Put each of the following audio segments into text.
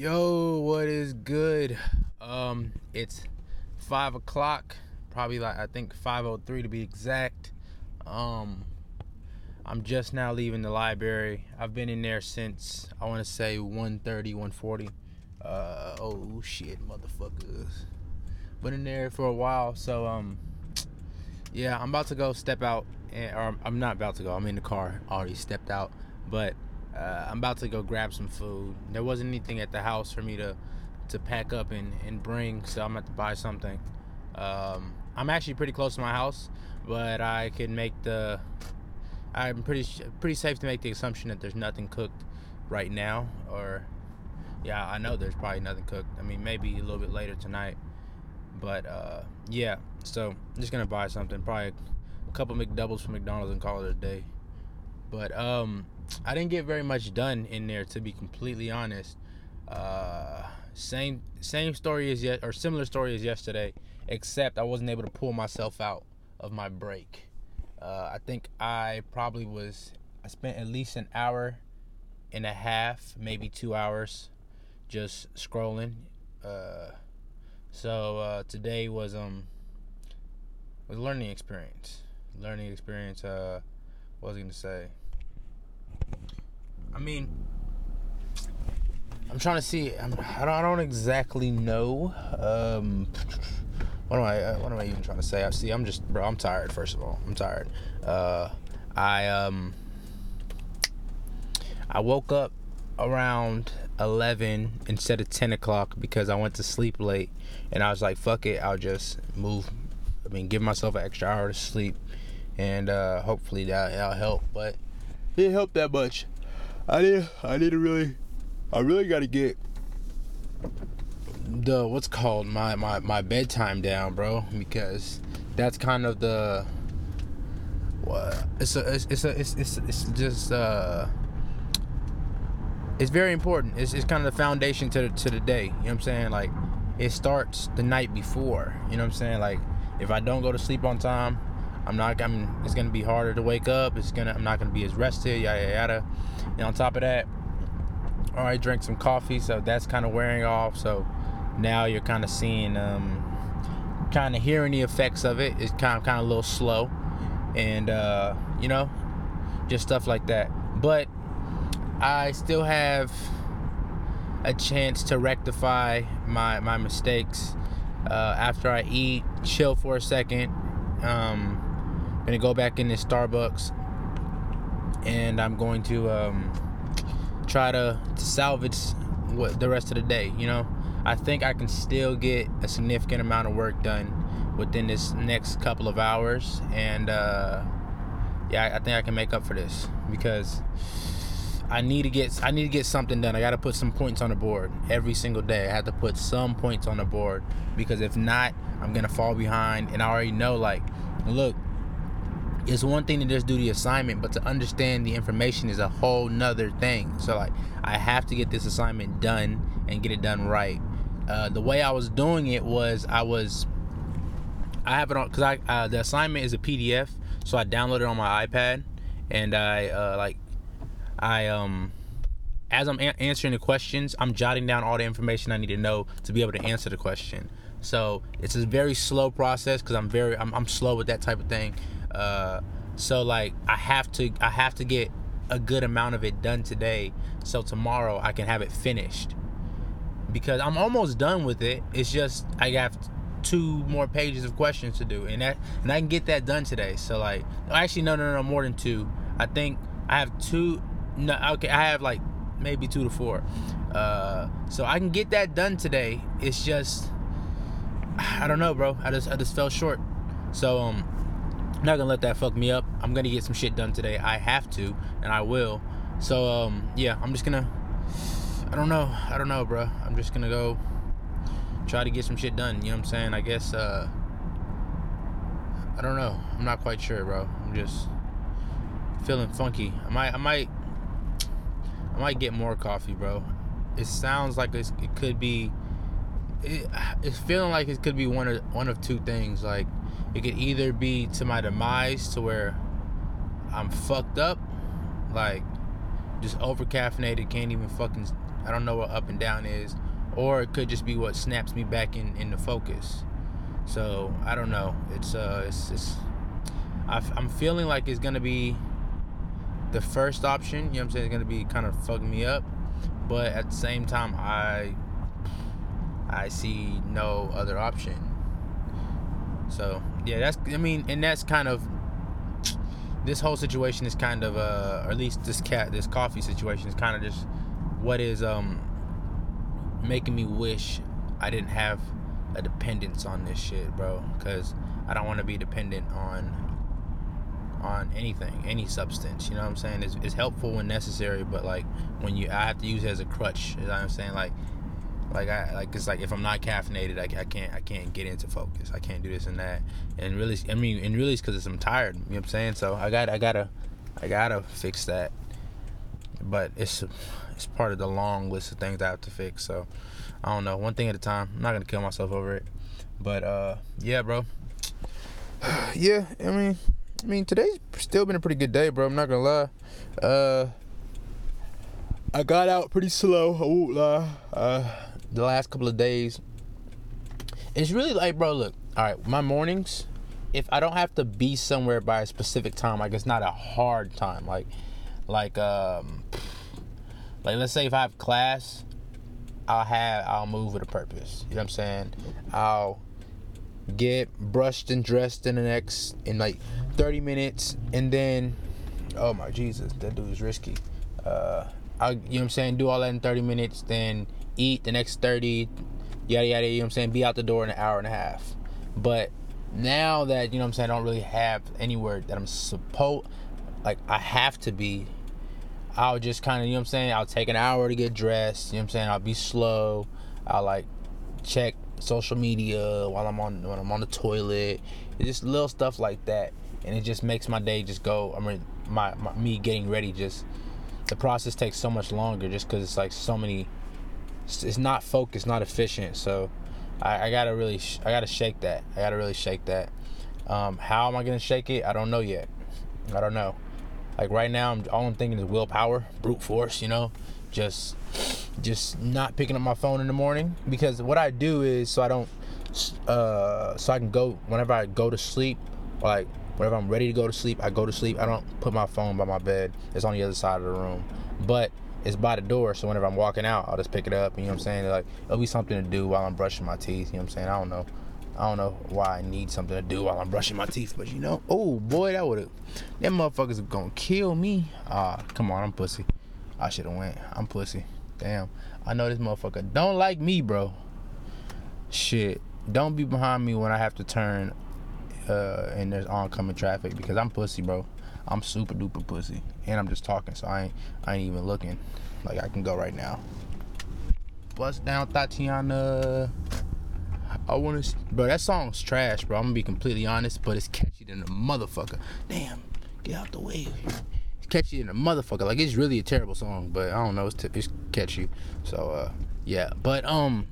Yo, what is good? Um, it's five o'clock, probably like I think five o three to be exact. Um, I'm just now leaving the library. I've been in there since I want to say 1:30, 1:40. Uh, oh shit, motherfuckers. Been in there for a while, so um, yeah, I'm about to go step out, and, or I'm not about to go. I'm in the car, already stepped out, but uh, I'm about to go grab some food. There wasn't anything at the house for me to to pack up and, and bring, so I'm going to buy something. Um, I'm actually pretty close to my house, but I can make the. I'm pretty pretty safe to make the assumption that there's nothing cooked right now, or yeah, I know there's probably nothing cooked. I mean, maybe a little bit later tonight, but uh, yeah. So I'm just gonna buy something, probably a couple McDoubles from McDonald's and call it a day. But um, I didn't get very much done in there, to be completely honest. Uh, same same story as yet, or similar story as yesterday, except I wasn't able to pull myself out of my break. Uh, I think I probably was. I spent at least an hour and a half, maybe two hours, just scrolling. Uh, so uh, today was um was a learning experience. Learning experience. Uh, what was I gonna say? I mean, I'm trying to see. I'm, I don't. I don't exactly know. Um, what am I? Uh, what am I even trying to say? I see. I'm just, bro. I'm tired. First of all, I'm tired. Uh, I um, I woke up around 11 instead of 10 o'clock because I went to sleep late, and I was like, "Fuck it, I'll just move." I mean, give myself an extra hour to sleep, and uh, hopefully that, that'll help. But it didn't help that much. I need I need to really I really got to get the what's called my, my my bedtime down, bro, because that's kind of the what it's a it's it's a, it's, it's, it's just uh it's very important. It's, it's kind of the foundation to the, to the day. You know what I'm saying? Like it starts the night before. You know what I'm saying? Like if I don't go to sleep on time, I'm not. I'm. It's gonna be harder to wake up. It's gonna. I'm not gonna be as rested. Yada yada. And on top of that, all right, drink some coffee. So that's kind of wearing off. So now you're kind of seeing, um, kind of hearing the effects of it. It's kind of kind of a little slow, and uh, you know, just stuff like that. But I still have a chance to rectify my my mistakes uh, after I eat, chill for a second. Um, gonna go back in this Starbucks and I'm going to um, try to, to salvage what the rest of the day. You know, I think I can still get a significant amount of work done within this next couple of hours, and uh, yeah, I think I can make up for this because I need to get I need to get something done. I got to put some points on the board every single day. I have to put some points on the board because if not, I'm gonna fall behind. And I already know like, look, it's one thing to just do the assignment, but to understand the information is a whole nother thing. So like, I have to get this assignment done and get it done right. Uh, the way I was doing it was I was, I have it on because I uh, the assignment is a PDF, so I downloaded it on my iPad, and I uh, like, I um, as I'm a- answering the questions, I'm jotting down all the information I need to know to be able to answer the question. So it's a very slow process because I'm very I'm, I'm slow with that type of thing. Uh, so like I have to I have to get a good amount of it done today so tomorrow I can have it finished. Because I'm almost done with it. It's just I have two more pages of questions to do and that and I can get that done today. So like actually no no no more than two. I think I have two no okay, I have like maybe two to four. Uh, so I can get that done today. It's just I don't know, bro. I just I just fell short. So um not gonna let that fuck me up. I'm gonna get some shit done today. I have to, and I will. So um, yeah, I'm just gonna. I don't know. I don't know, bro. I'm just gonna go try to get some shit done. You know what I'm saying? I guess. Uh, I don't know. I'm not quite sure, bro. I'm just feeling funky. I might. I might. I might get more coffee, bro. It sounds like it could be. It, it's feeling like it could be one of one of two things. Like it could either be to my demise to where I'm fucked up, like just over caffeinated, can't even fucking. I don't know what up and down is, or it could just be what snaps me back in into focus. So I don't know. It's uh, it's, it's i am feeling like it's gonna be the first option. You know what I'm saying? It's gonna be kind of fucking me up, but at the same time, I I see no other option. So yeah, that's I mean, and that's kind of this whole situation is kind of uh, or at least this cat this coffee situation is kind of just what is um making me wish I didn't have a dependence on this shit, bro. Because I don't want to be dependent on on anything, any substance. You know what I'm saying? It's, it's helpful when necessary, but like when you, I have to use it as a crutch. You know what I'm saying? Like, like I like it's like if I'm not caffeinated, I, I can't I can't get into focus. I can't do this and that. And really, I mean, and really, it's because I'm tired. You know what I'm saying? So I got I gotta I gotta fix that. But it's it's part of the long list of things I have to fix. So I don't know, one thing at a time. I'm not gonna kill myself over it. But uh, yeah, bro. yeah, I mean, I mean, today's still been a pretty good day, bro. I'm not gonna lie. Uh, I got out pretty slow. I won't lie. Uh, the last couple of days, it's really like, bro. Look, all right, my mornings. If I don't have to be somewhere by a specific time, like it's not a hard time. Like, like um, like let's say if I have class, I'll have I'll move with a purpose. You know what I'm saying? I'll get brushed and dressed in the next in like 30 minutes and then oh my jesus that dude is risky uh i you know what i'm saying do all that in 30 minutes then eat the next 30 yada yada you know what i'm saying be out the door in an hour and a half but now that you know what i'm saying i don't really have anywhere that i'm supposed like i have to be i'll just kind of you know what i'm saying i'll take an hour to get dressed you know what i'm saying i'll be slow i'll like check social media while I'm on when I'm on the toilet. It's just little stuff like that, and it just makes my day just go. I mean, my, my me getting ready just the process takes so much longer just because it's like so many. It's not focused, not efficient. So I, I gotta really, sh- I gotta shake that. I gotta really shake that. Um, how am I gonna shake it? I don't know yet. I don't know. Like right now, I'm all I'm thinking is willpower, brute force. You know, just just not picking up my phone in the morning because what I do is so I don't uh so I can go whenever I go to sleep like whenever I'm ready to go to sleep I go to sleep I don't put my phone by my bed it's on the other side of the room but it's by the door so whenever I'm walking out I'll just pick it up you know what I'm saying like it'll be something to do while I'm brushing my teeth you know what I'm saying I don't know I don't know why I need something to do while I'm brushing my teeth, but you know, oh boy, that would have, them motherfuckers gonna kill me. Ah, come on, I'm pussy. I should have went. I'm pussy. Damn. I know this motherfucker don't like me, bro. Shit. Don't be behind me when I have to turn uh, and there's oncoming traffic because I'm pussy, bro. I'm super duper pussy. And I'm just talking, so I ain't I ain't even looking. Like I can go right now. Bust down Thotiana. I wanna bro, that song's trash, bro. I'm gonna be completely honest, but it's catchy than a motherfucker. Damn, get out the way catchy than a motherfucker. Like it's really a terrible song, but I don't know. It's, t- it's catchy. So uh, yeah. But um,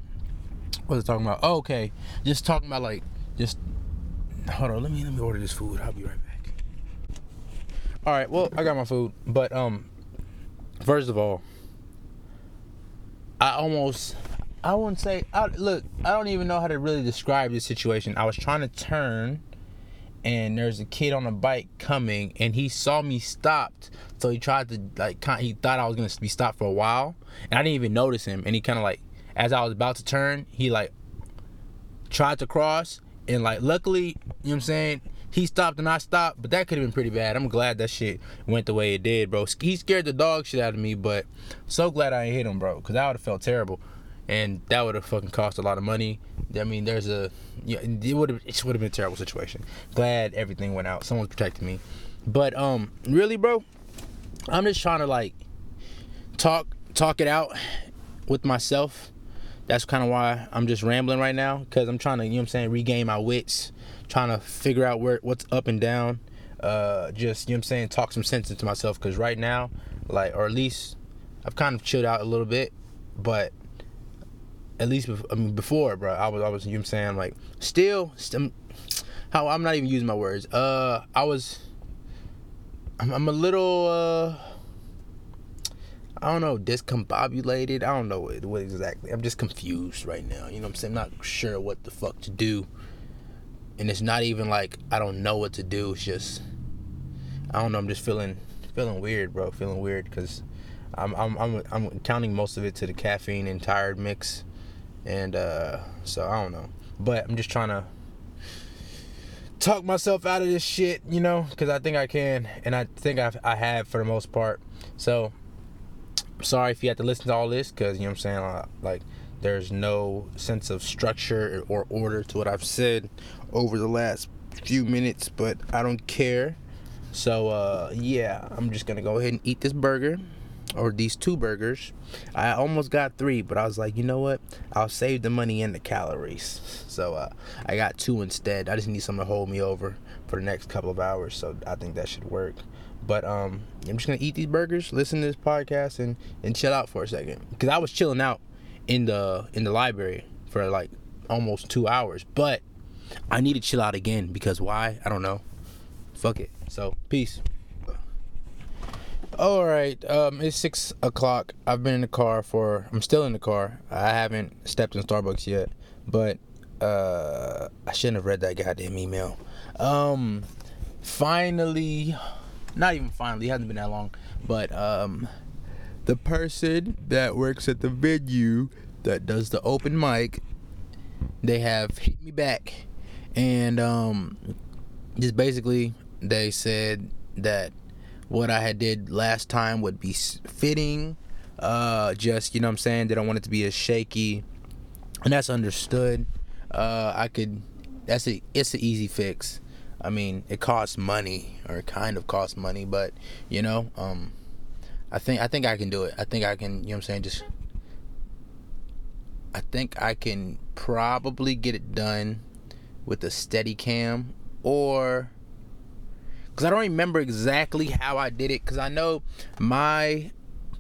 what was I talking about? Oh, okay, just talking about like just. Hold on. Let me let me order this food. I'll be right back. All right. Well, I got my food, but um, first of all, I almost. I wouldn't say. I, look, I don't even know how to really describe this situation. I was trying to turn and there's a kid on a bike coming and he saw me stopped so he tried to like he thought i was gonna be stopped for a while and i didn't even notice him and he kind of like as i was about to turn he like tried to cross and like luckily you know what i'm saying he stopped and i stopped but that could have been pretty bad i'm glad that shit went the way it did bro he scared the dog shit out of me but so glad i hit him bro because i would have felt terrible and that would have fucking cost a lot of money. I mean, there's a yeah, it would have it would have been a terrible situation. Glad everything went out. Someone's protecting me, but um, really, bro, I'm just trying to like talk talk it out with myself. That's kind of why I'm just rambling right now because I'm trying to, you know what I'm saying, regain my wits, trying to figure out where what's up and down. Uh, just you know I'm saying, talk some sense into myself because right now, like, or at least I've kind of chilled out a little bit, but at least I mean, before, bro, I was, I was, you know I'm saying, like, still, st- how I'm not even using my words. Uh, I was, I'm, I'm a little, uh, I don't know, discombobulated. I don't know what, what exactly. I'm just confused right now. You know what I'm saying? I'm not sure what the fuck to do. And it's not even like I don't know what to do. It's just I don't know. I'm just feeling feeling weird, bro. Feeling weird because I'm I'm I'm I'm counting most of it to the caffeine and tired mix, and uh, so I don't know. But I'm just trying to talk myself out of this shit, you know, because I think I can, and I think I've, I have for the most part. So sorry if you had to listen to all this because you know what I'm saying. Like, there's no sense of structure or order to what I've said over the last few minutes, but I don't care. So uh, yeah, I'm just gonna go ahead and eat this burger or these two burgers. I almost got three, but I was like, you know what? I'll save the money and the calories. So uh, I got two instead. I just need something to hold me over for the next couple of hours. So I think that should work. But um, I'm just gonna eat these burgers, listen to this podcast, and and chill out for a second. Cause I was chilling out in the in the library for like almost two hours, but I need to chill out again because why? I don't know. Fuck it. So peace. All right, um, it's six o'clock. I've been in the car for. I'm still in the car. I haven't stepped in Starbucks yet, but uh, I shouldn't have read that goddamn email. Um, finally, not even finally. It hasn't been that long, but um, the person that works at the venue that does the open mic, they have hit me back, and um, just basically they said that what I had did last time would be fitting. Uh, just you know what I'm saying. They don't want it to be as shaky, and that's understood. Uh, I could. That's a. It's an easy fix. I mean, it costs money, or kind of costs money, but you know, um, I think I think I can do it. I think I can. You know what I'm saying? Just. I think I can probably get it done with a steady cam or because I don't remember exactly how I did it. Because I know my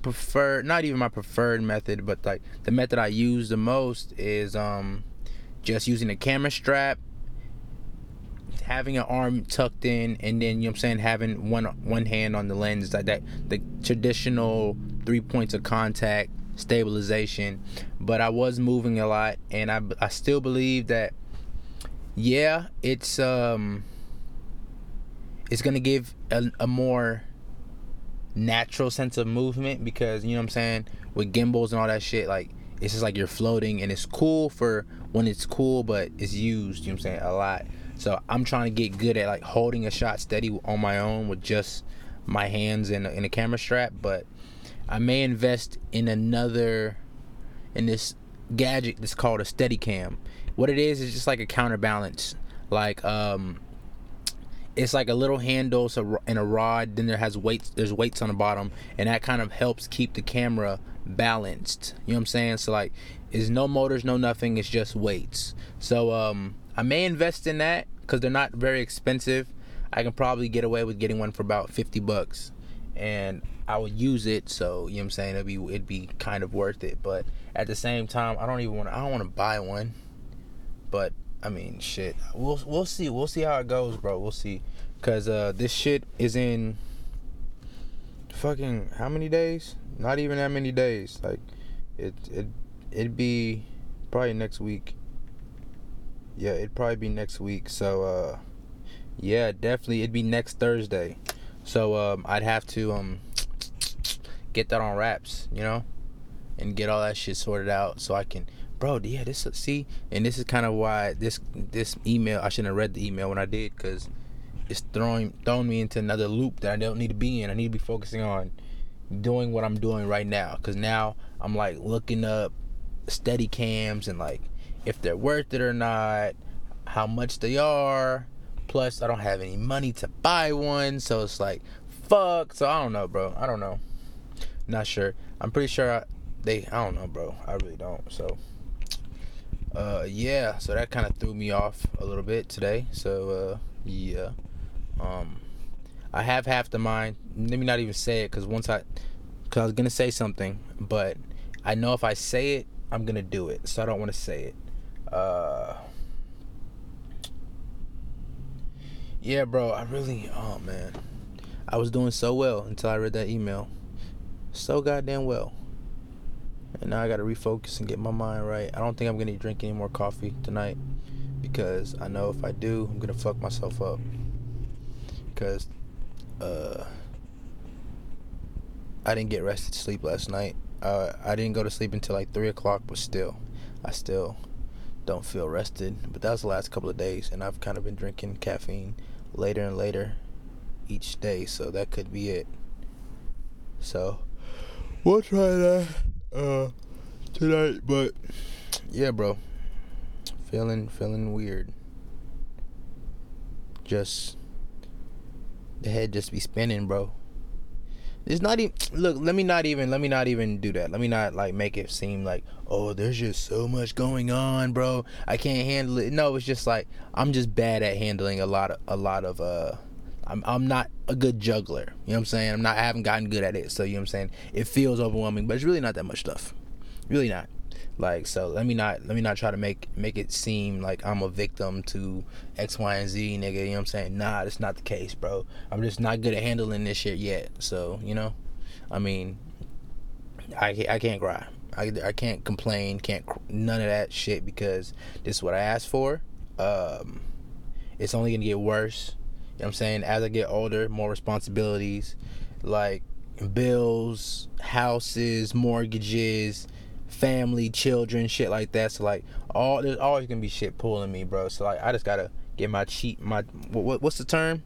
preferred, not even my preferred method, but like the method I use the most is um just using a camera strap, having an arm tucked in, and then you know what I'm saying having one one hand on the lens like that the traditional three points of contact stabilization. But I was moving a lot, and I I still believe that yeah, it's um it's gonna give a, a more natural sense of movement because you know what I'm saying with gimbals and all that shit like it's just like you're floating and it's cool for when it's cool but it's used you know what I'm saying a lot so I'm trying to get good at like holding a shot steady on my own with just my hands in a, in a camera strap but I may invest in another in this gadget that's called a steady cam. what it is is just like a counterbalance. Like um it's like a little handle so and a rod then there has weights there's weights on the bottom and that kind of helps keep the camera balanced. You know what i'm saying? So like it's no motors no nothing it's just weights. So um i may invest in that because they're not very expensive i can probably get away with getting one for about 50 bucks and i would use it so you know what i'm saying it'd be it'd be kind of worth it but at the same time i don't even want to i don't want to buy one but I mean, shit. We'll we'll see. We'll see how it goes, bro. We'll see. Cause uh, this shit is in fucking how many days? Not even that many days. Like it it it'd be probably next week. Yeah, it'd probably be next week. So uh, yeah, definitely it'd be next Thursday. So um, I'd have to um get that on wraps, you know, and get all that shit sorted out so I can bro yeah this see and this is kind of why this this email i shouldn't have read the email when i did because it's throwing throwing me into another loop that i don't need to be in i need to be focusing on doing what i'm doing right now because now i'm like looking up steady cams and like if they're worth it or not how much they are. Plus i don't have any money to buy one so it's like fuck. So i don't know bro. I don't know. Not sure. I'm pretty sure I, they i don't know bro. I really don't. So uh, yeah, so that kind of threw me off a little bit today. So uh, yeah, um, I have half the mind. Let me not even say it because once I, cause I was gonna say something, but I know if I say it, I'm gonna do it. So I don't want to say it. Uh, yeah, bro, I really, oh man, I was doing so well until I read that email, so goddamn well. And now I gotta refocus and get my mind right. I don't think I'm gonna drink any more coffee tonight because I know if I do, I'm gonna fuck myself up. Because uh, I didn't get rested sleep last night. Uh, I didn't go to sleep until like three o'clock, but still, I still don't feel rested. But that was the last couple of days, and I've kind of been drinking caffeine later and later each day, so that could be it. So we'll try that uh tonight, but yeah, bro, feeling feeling weird. Just the head just be spinning, bro. It's not even look. Let me not even. Let me not even do that. Let me not like make it seem like oh, there's just so much going on, bro. I can't handle it. No, it's just like I'm just bad at handling a lot of a lot of uh. I'm I'm not a good juggler. You know what I'm saying? I'm not. I haven't gotten good at it. So you know what I'm saying. It feels overwhelming, but it's really not that much stuff. Really not. Like so, let me not let me not try to make make it seem like I'm a victim to X, Y, and Z, nigga. You know what I'm saying? Nah, that's not the case, bro. I'm just not good at handling this shit yet. So you know, I mean, I I can't cry. I, I can't complain. Can't none of that shit because this is what I asked for. Um, it's only gonna get worse. You know what I'm saying? As I get older, more responsibilities, like bills, houses, mortgages family, children, shit like that. So like all there's always gonna be shit pulling me, bro. So like I just gotta get my cheat my what, what's the term?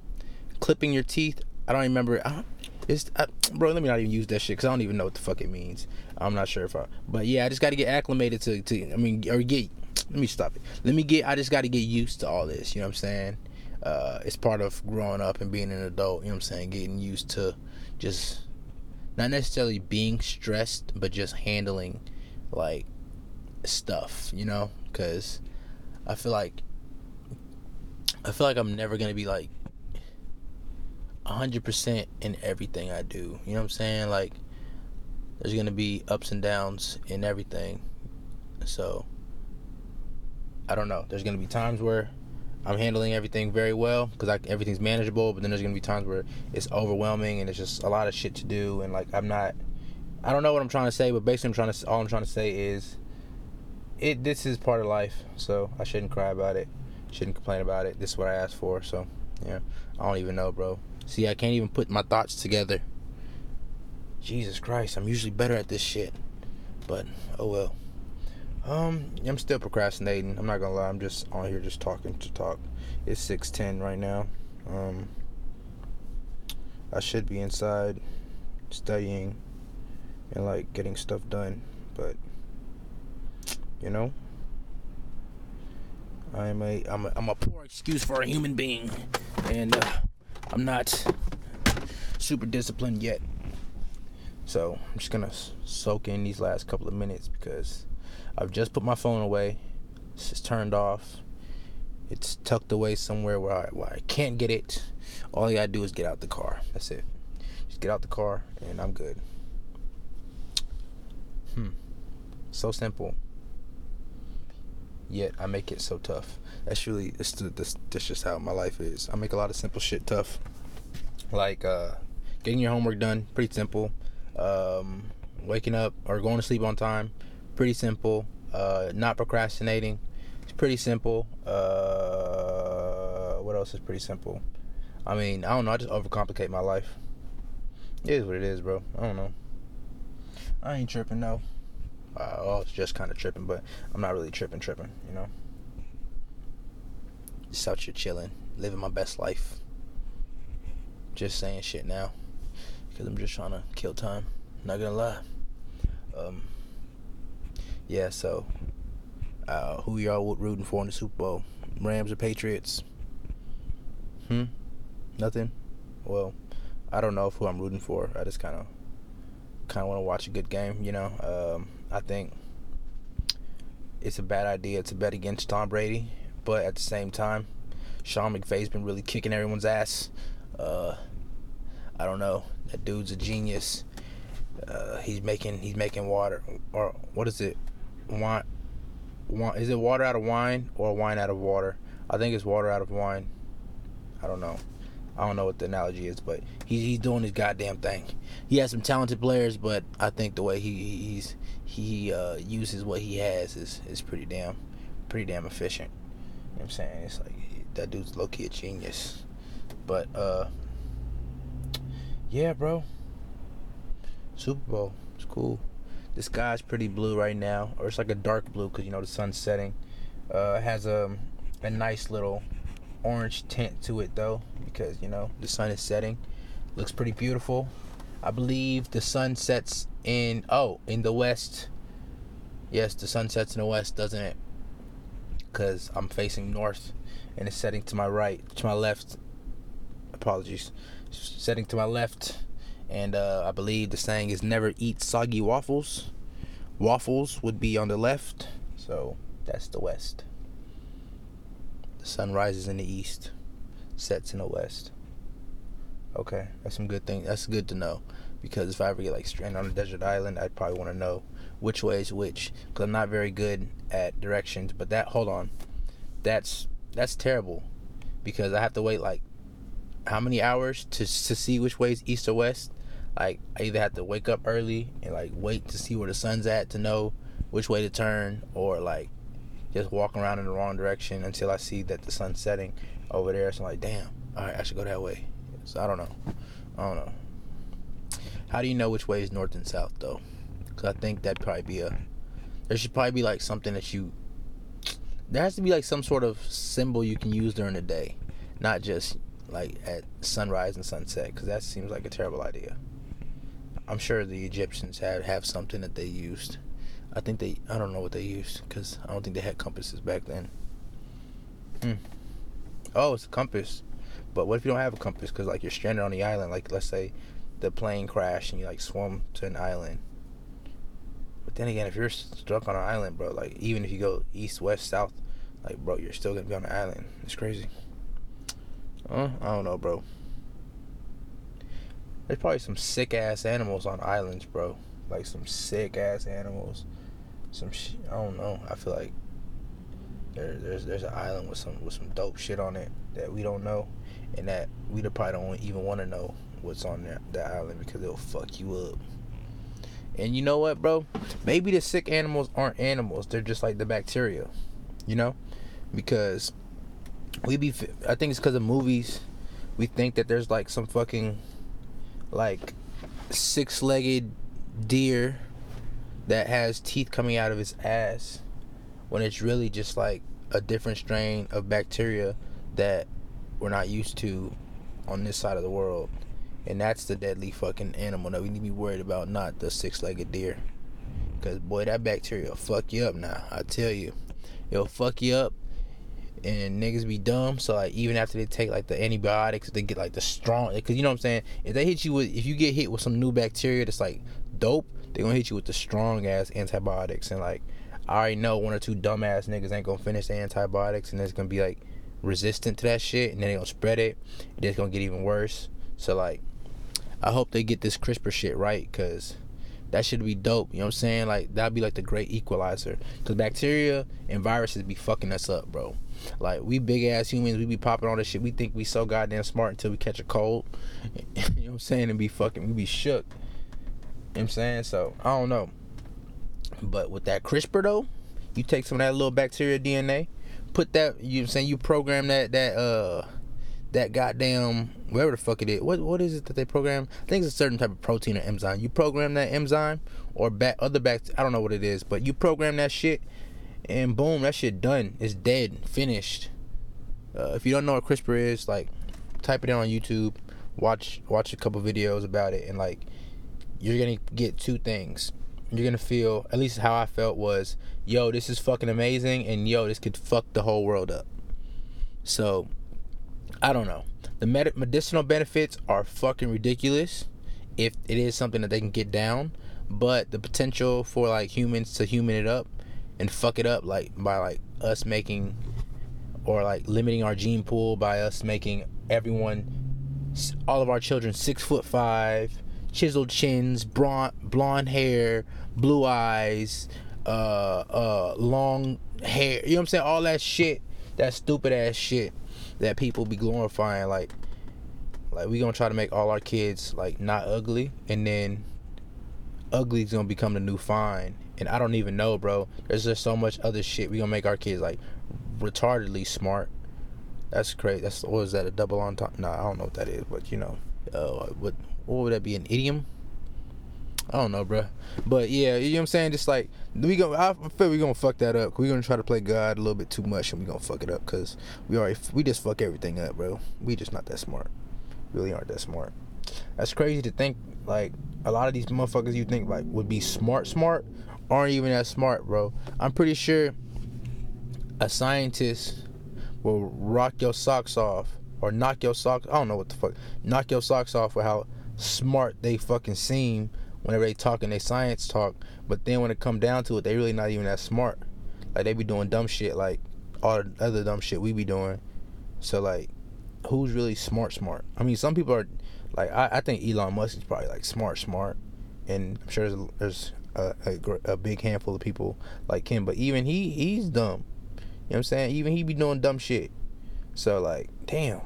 Clipping your teeth. I don't remember. I it's I, bro. Let me not even use that shit because I don't even know what the fuck it means. I'm not sure if I. But yeah, I just got to get acclimated to to. I mean, or get. Let me stop it. Let me get. I just got to get used to all this. You know what I'm saying? Uh, it's part of growing up and being an adult. You know what I'm saying? Getting used to just not necessarily being stressed, but just handling like stuff, you know, because I feel like I feel like I'm never gonna be like hundred percent in everything I do. You know what I'm saying? Like there's gonna be ups and downs in everything. So I don't know. There's gonna be times where I'm handling everything very well because everything's manageable, but then there's gonna be times where it's overwhelming and it's just a lot of shit to do, and like I'm not I don't know what I'm trying to say, but basically, I'm trying to all I'm trying to say is, it. This is part of life, so I shouldn't cry about it. Shouldn't complain about it. This is what I asked for, so yeah. I don't even know, bro. See, I can't even put my thoughts together. Jesus Christ, I'm usually better at this shit, but oh well. Um, I'm still procrastinating. I'm not gonna lie. I'm just on here just talking to talk. It's six ten right now. Um, I should be inside studying and like getting stuff done, but you know, I'm a I'm a, I'm a poor excuse for a human being, and uh, I'm not super disciplined yet. So I'm just gonna soak in these last couple of minutes because I've just put my phone away. It's turned off. It's tucked away somewhere where I, where I can't get it. All I gotta do is get out the car. That's it. Just get out the car and I'm good. Hmm. So simple. Yet I make it so tough. That's really that's, that's just how my life is. I make a lot of simple shit tough. Like uh, getting your homework done, pretty simple. Um, waking up or going to sleep on time, pretty simple. Uh, not procrastinating, it's pretty simple. Uh, what else is pretty simple? I mean, I don't know. I just overcomplicate my life. It is what it is, bro. I don't know. I ain't tripping, no. Uh, well, it's just kind of tripping, but I'm not really tripping, tripping, you know? Just out here chilling, living my best life. Just saying shit now. Because I'm just trying to kill time. Not gonna lie. Um, yeah, so, uh, who y'all rooting for in the Super Bowl? Rams or Patriots? Hmm? Nothing? Well, I don't know who I'm rooting for. I just kind of kind of want to watch a good game. You know, um, I think it's a bad idea to bet against Tom Brady, but at the same time, Sean McVay's been really kicking everyone's ass. Uh, I don't know. That dude's a genius. Uh, he's making he's making water or what is it? Wine, wine is it water out of wine or wine out of water? I think it's water out of wine. I don't know. I don't know what the analogy is, but he's he's doing his goddamn thing. He has some talented players, but I think the way he he's he uh, uses what he has is is pretty damn pretty damn efficient. You know what I'm saying? It's like that dude's low key a genius. But uh yeah, bro. Super Bowl. It's cool. The sky's pretty blue right now, or it's like a dark blue because you know the sun's setting. Uh, has a a nice little orange tint to it though, because you know the sun is setting. Looks pretty beautiful. I believe the sun sets in oh in the west. Yes, the sun sets in the west, doesn't it? Because I'm facing north, and it's setting to my right, to my left. Apologies setting to my left. And uh, I believe the saying is never eat soggy waffles. Waffles would be on the left. So that's the west. The sun rises in the east, sets in the west. Okay, that's some good thing. That's good to know because if I ever get like stranded on a desert island, I'd probably want to know which way is which because I'm not very good at directions. But that hold on, that's that's terrible because I have to wait like how many hours to to see which way is east or west. Like I either have to wake up early and like wait to see where the sun's at to know which way to turn, or like just walk around in the wrong direction until I see that the sun's setting over there. So I'm like, damn, all right, I should go that way. So I don't know. I don't know. How do you know which way is north and south though? Because I think that'd probably be a. There should probably be like something that you. There has to be like some sort of symbol you can use during the day, not just like at sunrise and sunset because that seems like a terrible idea. I'm sure the Egyptians had have something that they used. I think they I don't know what they used because I don't think they had compasses back then. Hmm. Oh, it's a compass. But what if you don't have a compass? Because like you're stranded on the island. Like let's say the plane crashed and you like swim to an island. But then again, if you're stuck on an island, bro, like even if you go east, west, south, like bro, you're still gonna be on an island. It's crazy. Uh, I don't know, bro. There's probably some sick ass animals on islands, bro. Like some sick ass animals. Some sh- I don't know. I feel like there, there's there's an island with some with some dope shit on it that we don't know, and that we probably don't even want to know what's on that that island because it'll fuck you up. And you know what, bro? Maybe the sick animals aren't animals; they're just like the bacteria, you know, because we be I think it's because of movies. We think that there's like some fucking like six-legged deer that has teeth coming out of his ass when it's really just like a different strain of bacteria that we're not used to on this side of the world. And that's the deadly fucking animal that we need to be worried about, not the six-legged deer. Cause boy, that bacteria will fuck you up now. I tell you, it'll fuck you up and niggas be dumb. So like even after they take like the antibiotics, they get like the strong. Cause you know what I'm saying. If they hit you with, if you get hit with some new bacteria that's like dope, they gonna hit you with the strong ass antibiotics. And like I already know one or two dumbass niggas ain't gonna finish the antibiotics, and it's gonna be like resistant to that shit, and then they gonna spread it. And it's gonna get even worse. So like, I hope they get this CRISPR shit right, cause that should be dope. You know what I'm saying? Like that'd be like the great equalizer. Cause bacteria and viruses be fucking us up, bro. Like we big ass humans, we be popping all this shit. We think we so goddamn smart until we catch a cold. you know what I'm saying? And be fucking, we be shook. Know I'm saying? So I don't know. But with that CRISPR though, you take some of that little bacteria DNA, put that you know I'm saying, you program that that uh that goddamn whatever the fuck it is. What what is it that they program? I think it's a certain type of protein or enzyme. You program that enzyme or back other back I don't know what it is, but you program that shit and boom, that shit done. It's dead, finished. Uh, if you don't know what CRISPR is, like, type it in on YouTube, watch watch a couple videos about it, and like, you're gonna get two things. You're gonna feel, at least how I felt was, yo, this is fucking amazing, and yo, this could fuck the whole world up. So, I don't know. The med- medicinal benefits are fucking ridiculous if it is something that they can get down, but the potential for like humans to human it up and fuck it up like by like us making or like limiting our gene pool by us making everyone all of our children six foot five chiseled chins blonde blonde hair blue eyes uh uh long hair you know what i'm saying all that shit that stupid ass shit that people be glorifying like Like we gonna try to make all our kids like not ugly, and then ugly's gonna become the new fine. And I don't even know, bro. There's just so much other shit. We gonna make our kids like retardedly smart. That's crazy. That's what is that? A double on top? Nah, I don't know what that is, but you know, uh, what what would that be? An idiom? I don't know, bro. But yeah, you know what I'm saying? Just like we gonna, I feel we gonna fuck that up. We gonna try to play God a little bit too much, and we gonna fuck it up because we already we just fuck everything up, bro. We just not that smart. Really aren't that smart. That's crazy to think. Like a lot of these motherfuckers you think like would be smart, smart, aren't even that smart, bro. I'm pretty sure a scientist will rock your socks off or knock your socks. I don't know what the fuck. Knock your socks off for how smart they fucking seem whenever they talk and they science talk. But then when it come down to it, they really not even that smart. Like they be doing dumb shit like all the other dumb shit we be doing. So like, who's really smart? Smart. I mean, some people are like I, I think Elon Musk is probably like smart, smart, and I'm sure there's there's a, a, a big handful of people like him. But even he he's dumb. You know what I'm saying? Even he be doing dumb shit. So like, damn,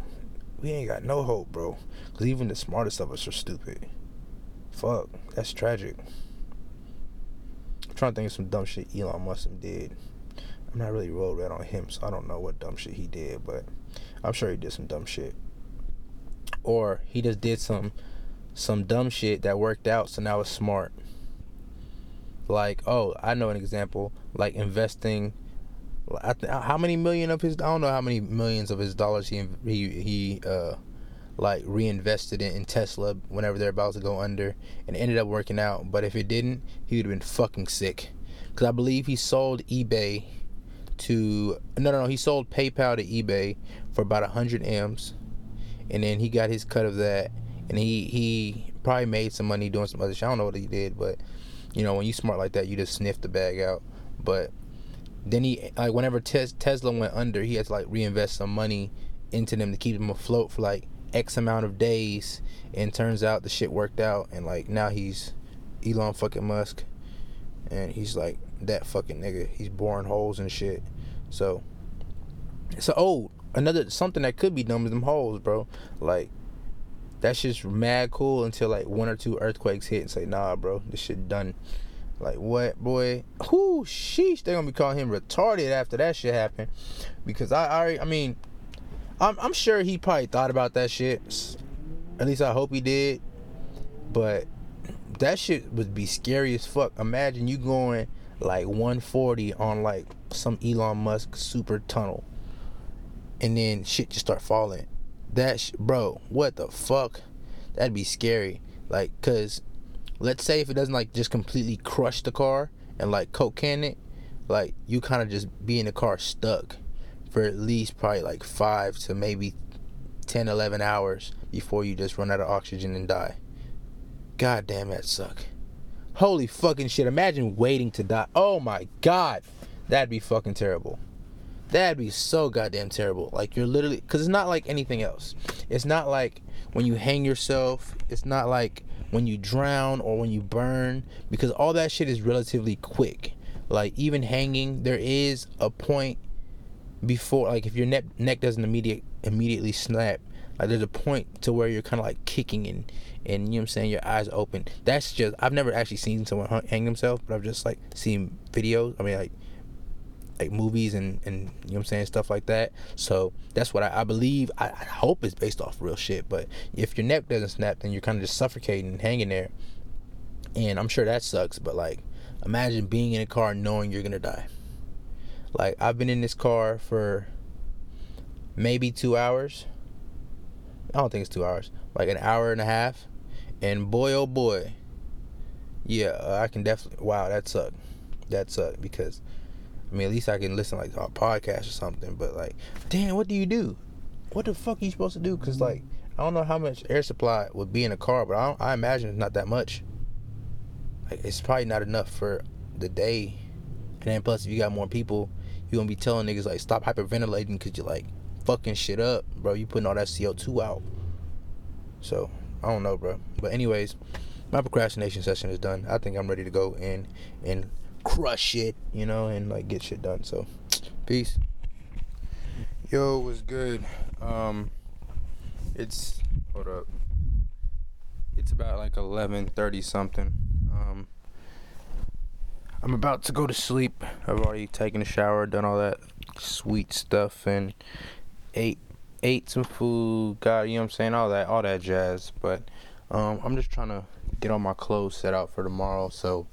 we ain't got no hope, bro. Cause even the smartest of us are stupid. Fuck, that's tragic. I'm trying to think of some dumb shit Elon Musk did. I'm not really real read on him, so I don't know what dumb shit he did, but I'm sure he did some dumb shit. Or he just did some some dumb shit that worked out, so now it's smart. Like, oh, I know an example, like investing. How many million of his? I don't know how many millions of his dollars he he he uh like reinvested in, in Tesla whenever they're about to go under, and ended up working out. But if it didn't, he would have been fucking sick. Because I believe he sold eBay to no no no he sold PayPal to eBay for about a hundred m's, and then he got his cut of that, and he he probably made some money doing some other shit. I don't know what he did, but you know when you smart like that, you just sniff the bag out. But then he like whenever tes- Tesla went under, he had to like reinvest some money into them to keep them afloat for like X amount of days, and turns out the shit worked out, and like now he's Elon fucking Musk, and he's like that fucking nigga. He's boring holes and shit. So, so oh, another something that could be dumb is them holes, bro. Like that's just mad cool until like one or two earthquakes hit and say, nah, bro, this shit done. Like what, boy? Whoo, sheesh! They're gonna be calling him retarded after that shit happened, because I, I, I mean, I'm, I'm sure he probably thought about that shit. At least I hope he did. But that shit would be scary as fuck. Imagine you going like 140 on like some Elon Musk super tunnel, and then shit just start falling. That sh- bro, what the fuck? That'd be scary. Like, cause let's say if it doesn't like just completely crush the car and like coke can it, like you kind of just be in the car stuck for at least probably like five to maybe 10, 11 hours before you just run out of oxygen and die. God damn, that suck. Holy fucking shit. Imagine waiting to die. Oh my god. That'd be fucking terrible. That'd be so goddamn terrible. Like you're literally cuz it's not like anything else. It's not like when you hang yourself, it's not like when you drown or when you burn because all that shit is relatively quick. Like even hanging, there is a point before like if your neck neck doesn't immediate immediately snap like there's a point to where you're kind of like kicking and and you know what I'm saying your eyes open that's just I've never actually seen someone hang themselves but I've just like seen videos I mean like like movies and and you know what I'm saying stuff like that so that's what I, I believe I, I hope it's based off real shit but if your neck doesn't snap then you're kind of just suffocating and hanging there and I'm sure that sucks but like imagine being in a car knowing you're gonna die like I've been in this car for maybe two hours. I don't think it's two hours. Like an hour and a half. And boy oh boy. Yeah, uh, I can definitely wow, that sucked. That sucked because I mean at least I can listen like to a podcast or something, but like, damn, what do you do? What the fuck are you supposed to do? Cause like I don't know how much air supply would be in a car, but I, I imagine it's not that much. Like, it's probably not enough for the day. And then plus, if you got more people, you gonna be telling niggas like stop hyperventilating because you're like fucking shit up, bro. You putting all that CO2 out. So I don't know, bro. But anyways, my procrastination session is done. I think I'm ready to go in and crush it, you know, and like get shit done. So peace. Yo, was good. Um, it's Hold up. It's about like 11:30 something. Um, I'm about to go to sleep. I've already taken a shower, done all that sweet stuff, and ate ate some food. Got you know what I'm saying, all that all that jazz. But um, I'm just trying to get all my clothes set out for tomorrow, so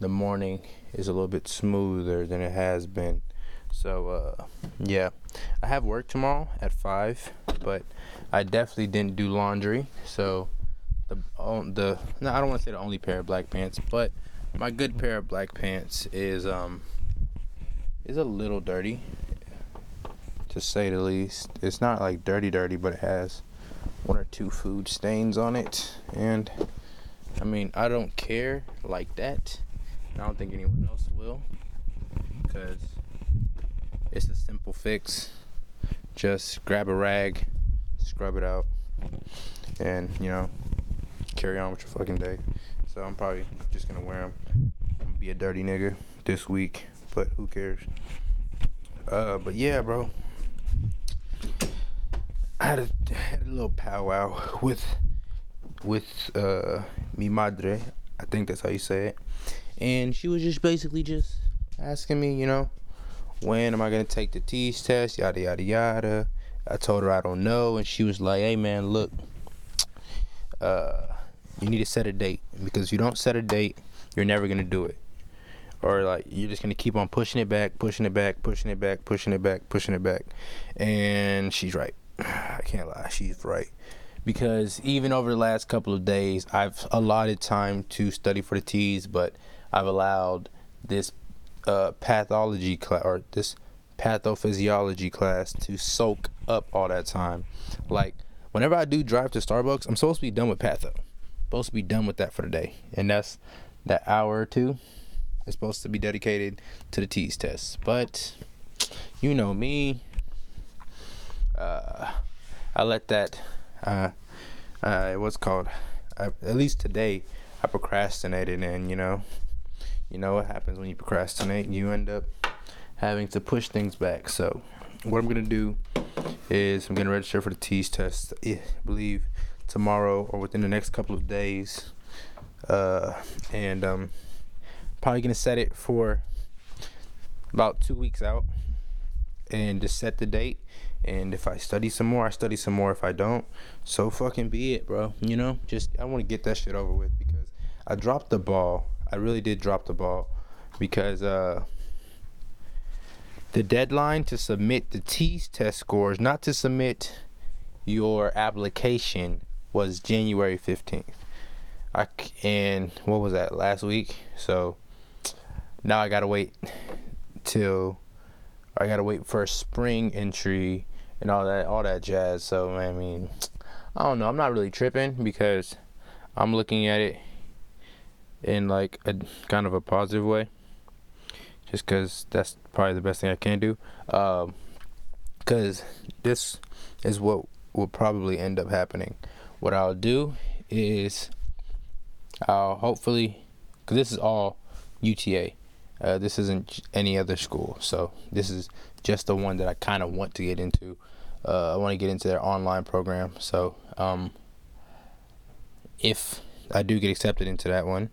the morning is a little bit smoother than it has been. So uh, yeah, I have work tomorrow at five, but I definitely didn't do laundry. So the on the no, I don't want to say the only pair of black pants, but my good pair of black pants is um is a little dirty, to say the least. It's not like dirty dirty, but it has one or two food stains on it, and I mean I don't care like that. I don't think anyone else will, because it's a simple fix. Just grab a rag, scrub it out, and you know, carry on with your fucking day. So I'm probably just gonna wear them. I'm be a dirty nigga this week, but who cares? Uh, but yeah, bro. I had a, had a little powwow with with uh mi madre. I think that's how you say it. And she was just basically just asking me, you know, when am I gonna take the TEAS test? Yada yada yada. I told her I don't know, and she was like, "Hey man, look, uh, you need to set a date because if you don't set a date, you're never gonna do it, or like you're just gonna keep on pushing it back, pushing it back, pushing it back, pushing it back, pushing it back." And she's right. I can't lie, she's right. Because even over the last couple of days, I've allotted time to study for the TEAS, but I've allowed this uh, pathology class or this pathophysiology class to soak up all that time. Like whenever I do drive to Starbucks, I'm supposed to be done with patho. Supposed to be done with that for the day, and that's that hour or two is supposed to be dedicated to the TEAS test. But you know me, uh, I let that. Uh, uh, what's called? I, at least today, I procrastinated, and you know, you know what happens when you procrastinate you end up having to push things back so what i'm to do is i'm to register for the TEAS test i believe tomorrow or within the next couple of days uh, and um, probably to set it for about two weeks out and just set the date and if I study some more, I study some more. If I don't, so fucking be it, bro. You know, just I want to get that shit over with because I dropped the ball I really did drop the ball because uh, the deadline to submit the TEAS test scores, not to submit your application, was January 15th. I, and what was that last week? So now I gotta wait till I gotta wait for a spring entry and all that all that jazz. So I mean, I don't know. I'm not really tripping because I'm looking at it in like a kind of a positive way just because that's probably the best thing i can do. Because um, this is what will probably end up happening. What i'll do is i'll hopefully because this is all uta uh, this isn't any other school. So this is just the one that i kind of want to get into. Uh, i want to get into their online program. So um, if i do get accepted into that one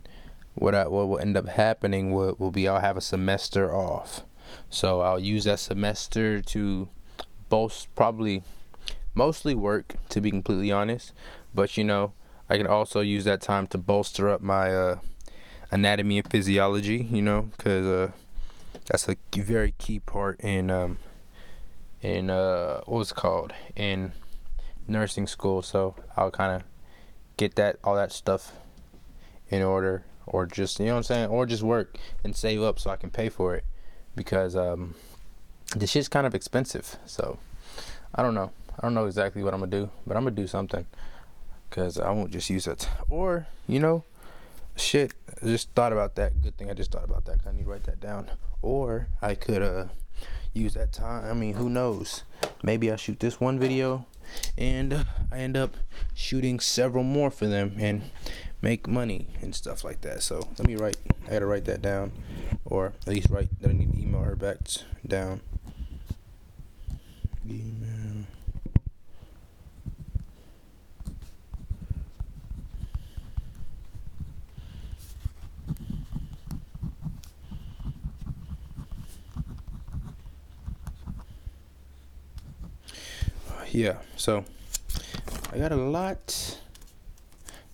what I, what will end up happening will, will be I'll have a semester off. So I'll use that semester to both probably mostly work to be completely honest, but you know, I can also use that time to bolster up my uh, anatomy and physiology, you know, cuz uh, that's a very key part in um in uh what's called in nursing school. So I'll kind of get that all that stuff in order or just you know what I'm saying, or just work and save up so I can pay for it because um, this shit's kind of expensive. So I don't know. I don't know exactly what I'm gonna do, but I'm gonna do something because I won't just use it. Or you know, shit. I just thought about that. Good thing I just thought about that. I need to write that down. Or I could uh use that time. I mean, who knows? Maybe I shoot this one video and I end up shooting several more for them and make money and stuff like that. So let me write. I gotta write that down, or at least write that I need to email her back down. Email. Uh, yeah, so I got a lot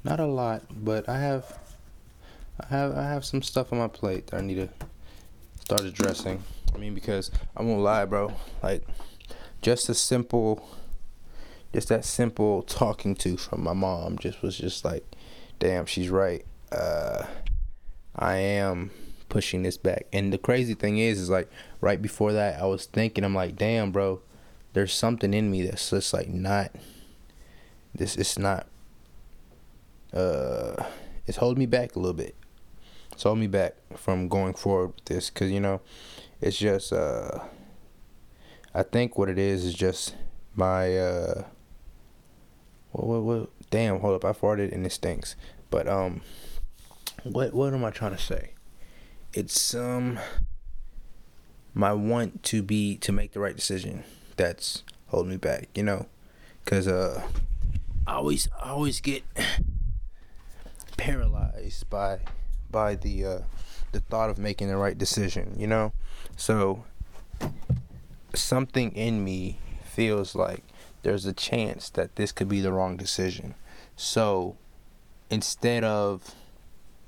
not a lot, but I have, I have, I have some stuff on my plate that I need to start addressing. I mean, because I won't lie, bro. Like, just a simple, just that simple talking to from my mom just was just like, damn, she's right. Uh, I am pushing this back. And the crazy thing is, is like right before that, I was thinking, I'm like, damn, bro, there's something in me that's just like not. This it's not. Uh, it's holding me back a little bit. It's holding me back from going forward with this, cause you know, it's just. Uh, I think what it is is just my. Uh, what what what? Damn, hold up! I farted and it stinks. But um, what what am I trying to say? It's um my want to be to make the right decision that's holding me back, you know, because uh, I always I always get paralyzed by by the uh, the thought of making the right decision, you know. So something in me feels like there's a chance that this could be the wrong decision. So instead of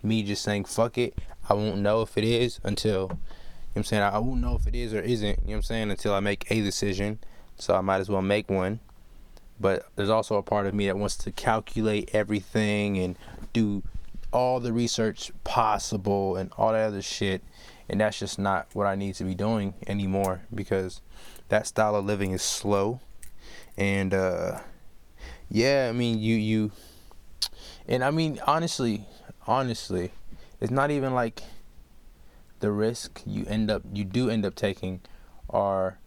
me just saying fuck it, I won't know if it is until you know I'm saying I won't know if it is or isn't, you know what I'm saying, until I make a decision. So I might as well make one. But there's also a part of me that wants to calculate everything and do all the research possible and all that other shit. And that's just not what I need to be doing anymore because that style of living is slow. And uh yeah, I mean you you and I mean, honestly, honestly, it's not even like the risk you end up you do end up taking are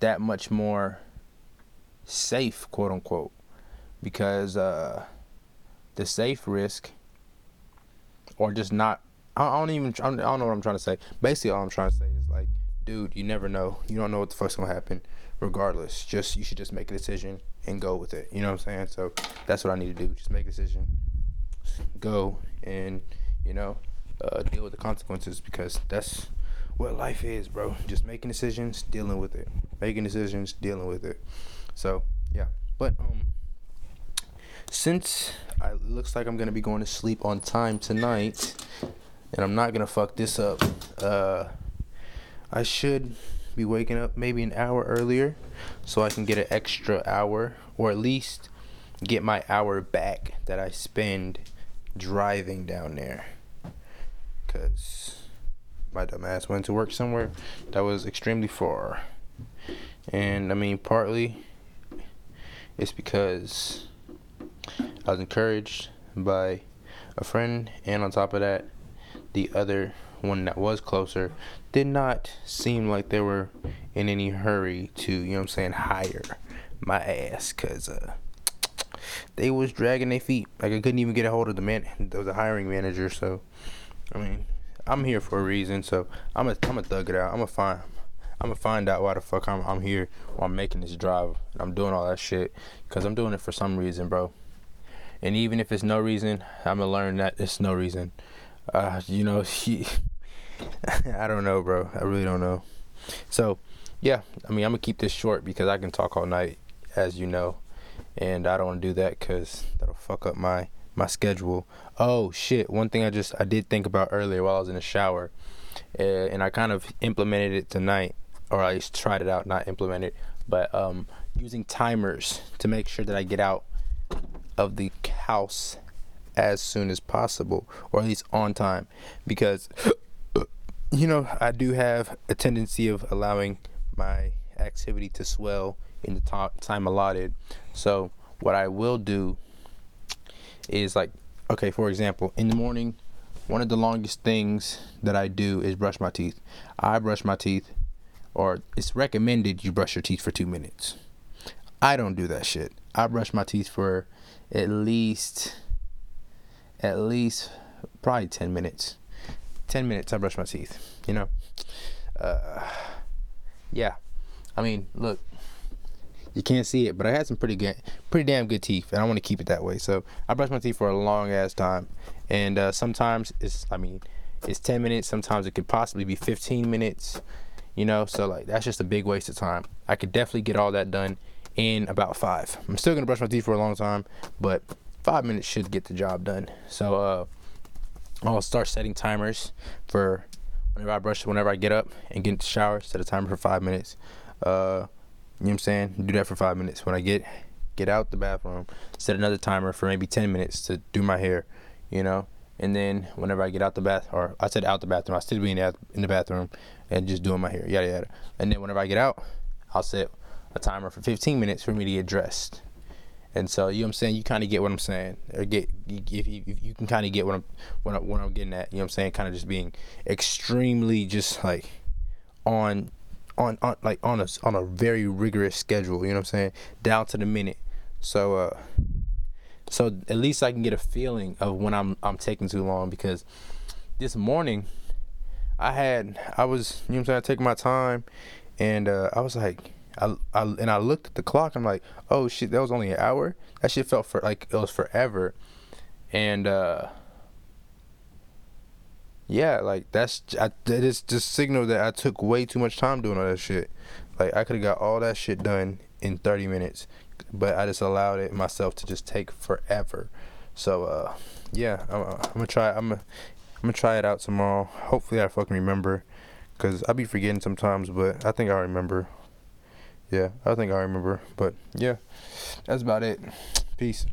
that much more safe, quote unquote, because uh, the safe risk or just not. I don't even. I don't know what I'm trying to say. Basically, all I'm trying to say is like, dude, you never know. You don't know what the fuck's gonna happen. Regardless, just you should just make a decision and go with it. You know what I'm saying? So that's what I need to do. Just make a decision go and you know uh, deal with the consequences because that's what life is, bro. Just making decisions, dealing with it. Making decisions, dealing with it. So yeah, but um, since I, it looks like I'm gonna be going to sleep on time tonight, and I'm not gonna fuck this up. Uh, I should be waking up maybe an hour earlier, so I can get an extra hour, or at least get my hour back that I spend driving down there because my dumb ass went to work somewhere that was extremely far. And I mean, partly it's because I was encouraged by a friend, and on top of that, the other one that was closer did not seem like they were in any hurry to, you know what I'm saying, hire my ass because uh, they was dragging their feet. Like I couldn't even get a hold of the man, the hiring manager. So, I mean, I'm here for a reason. So I'm I'm a thug it out. I'm gonna find, I'm gonna find out why the fuck I'm, I'm here while I'm making this drive and I'm doing all that shit because I'm doing it for some reason, bro. And even if it's no reason, I'm gonna learn that it's no reason. Uh, you know, I don't know, bro. I really don't know. So, yeah, I mean, I'm gonna keep this short because I can talk all night, as you know and I don't want to do that because that'll fuck up my my schedule. Oh shit! One thing I just I did think about earlier while I was in the shower, uh, and I kind of implemented it tonight, or I least tried it out, not implemented, but um, using timers to make sure that I get out of the house as soon as possible, or at least on time, because you know I do have a tendency of allowing my activity to swell in the time allotted. So what I will do is like, okay, for example, in the morning, one of the longest things that I do is brush my teeth. I brush my teeth, or it's recommended you brush your teeth for two minutes. I don't do that shit. I brush my teeth for at least, at least, probably 10 minutes. 10 minutes I brush my teeth, you know? Uh, yeah. I mean, look, you can't see it, but I had some pretty good, pretty damn good teeth, and I want to keep it that way. So I brush my teeth for a long ass time, and uh, sometimes it's, I mean, it's 10 minutes. Sometimes it could possibly be 15 minutes. You know, so like that's just a big waste of time. I could definitely get all that done in about five. I'm still gonna brush my teeth for a long time, but five minutes should get the job done. So uh, I'll start setting timers for whenever I brush, whenever I get up and get in the shower. Set a timer for five minutes. Uh, you know what I'm saying? Do that for five minutes. When I get get out the bathroom, set another timer for maybe ten minutes to do my hair. You know, and then whenever I get out the bath, or I said out the bathroom, I still be in the, in the bathroom and just doing my hair, yada yada. And then whenever I get out, I'll set a timer for 15 minutes for me to get dressed. And so you know what I'm saying, you kind of get what I'm saying, or get if you, if you can kind of get what I'm what, I, what I'm getting at. You know what I'm saying, kind of just being extremely just like on on on like on a on a very rigorous schedule. You know what I'm saying, down to the minute. So uh so at least I can get a feeling of when I'm I'm taking too long because this morning I had I was you know I'm saying taking my time and uh, I was like I, I and I looked at the clock. I'm like oh shit that was only an hour? That shit felt for like it was forever. And uh yeah like that's I, that is just signal that I took way too much time doing all that shit. Like I could have got all that shit done in 30 minutes but I just allowed it myself to just take forever. So uh, yeah, I'm, I'm, gonna try. I'm gonna, I'm gonna try it out tomorrow. Hopefully, I fucking remember, cause I be forgetting sometimes. But I think I remember. Yeah, I think I remember. But yeah, that's about it. Peace.